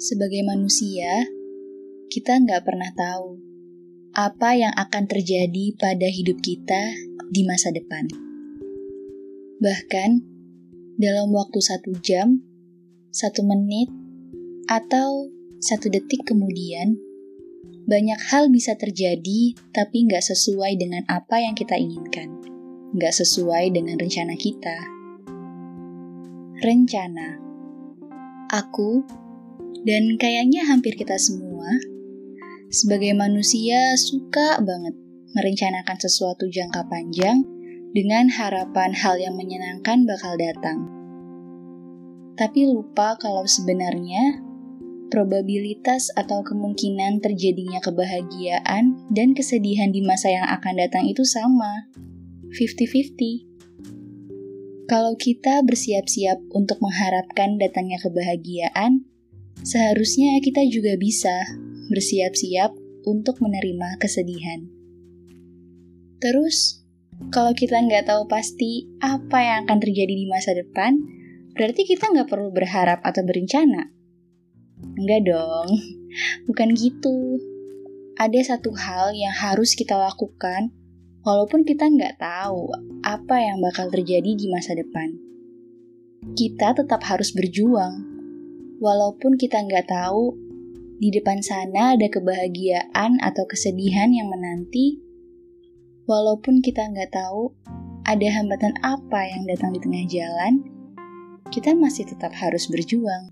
Sebagai manusia, kita nggak pernah tahu apa yang akan terjadi pada hidup kita di masa depan. Bahkan, dalam waktu satu jam, satu menit, atau satu detik kemudian, banyak hal bisa terjadi tapi nggak sesuai dengan apa yang kita inginkan. Nggak sesuai dengan rencana kita. Rencana. Aku dan kayaknya hampir kita semua, sebagai manusia suka banget merencanakan sesuatu jangka panjang dengan harapan hal yang menyenangkan bakal datang. Tapi lupa kalau sebenarnya probabilitas atau kemungkinan terjadinya kebahagiaan dan kesedihan di masa yang akan datang itu sama, 50-50. Kalau kita bersiap-siap untuk mengharapkan datangnya kebahagiaan, seharusnya kita juga bisa bersiap-siap untuk menerima kesedihan. Terus, kalau kita nggak tahu pasti apa yang akan terjadi di masa depan, berarti kita nggak perlu berharap atau berencana. Enggak dong, bukan gitu. Ada satu hal yang harus kita lakukan walaupun kita nggak tahu apa yang bakal terjadi di masa depan. Kita tetap harus berjuang Walaupun kita nggak tahu, di depan sana ada kebahagiaan atau kesedihan yang menanti, walaupun kita nggak tahu ada hambatan apa yang datang di tengah jalan, kita masih tetap harus berjuang.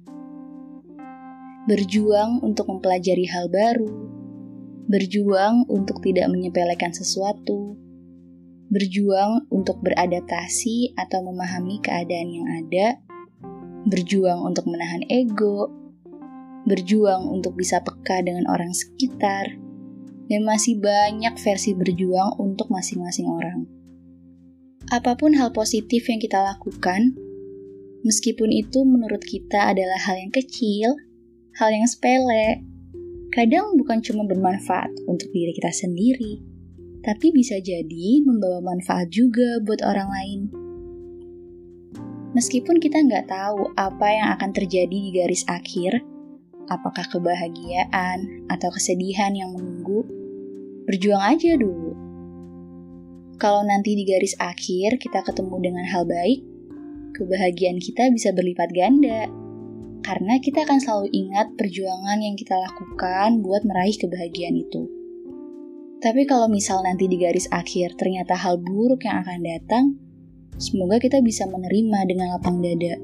Berjuang untuk mempelajari hal baru, berjuang untuk tidak menyepelekan sesuatu, berjuang untuk beradaptasi atau memahami keadaan yang ada berjuang untuk menahan ego, berjuang untuk bisa peka dengan orang sekitar, dan masih banyak versi berjuang untuk masing-masing orang. Apa pun hal positif yang kita lakukan, meskipun itu menurut kita adalah hal yang kecil, hal yang sepele, kadang bukan cuma bermanfaat untuk diri kita sendiri, tapi bisa jadi membawa manfaat juga buat orang lain. Meskipun kita nggak tahu apa yang akan terjadi di garis akhir, apakah kebahagiaan atau kesedihan yang menunggu, berjuang aja dulu. Kalau nanti di garis akhir kita ketemu dengan hal baik, kebahagiaan kita bisa berlipat ganda. Karena kita akan selalu ingat perjuangan yang kita lakukan buat meraih kebahagiaan itu. Tapi kalau misal nanti di garis akhir ternyata hal buruk yang akan datang, Semoga kita bisa menerima dengan lapang dada.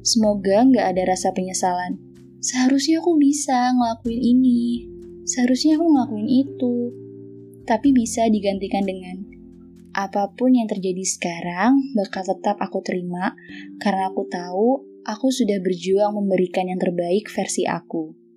Semoga nggak ada rasa penyesalan. Seharusnya aku bisa ngelakuin ini. Seharusnya aku ngelakuin itu. Tapi bisa digantikan dengan apa pun yang terjadi sekarang bakal tetap aku terima karena aku tahu aku sudah berjuang memberikan yang terbaik versi aku.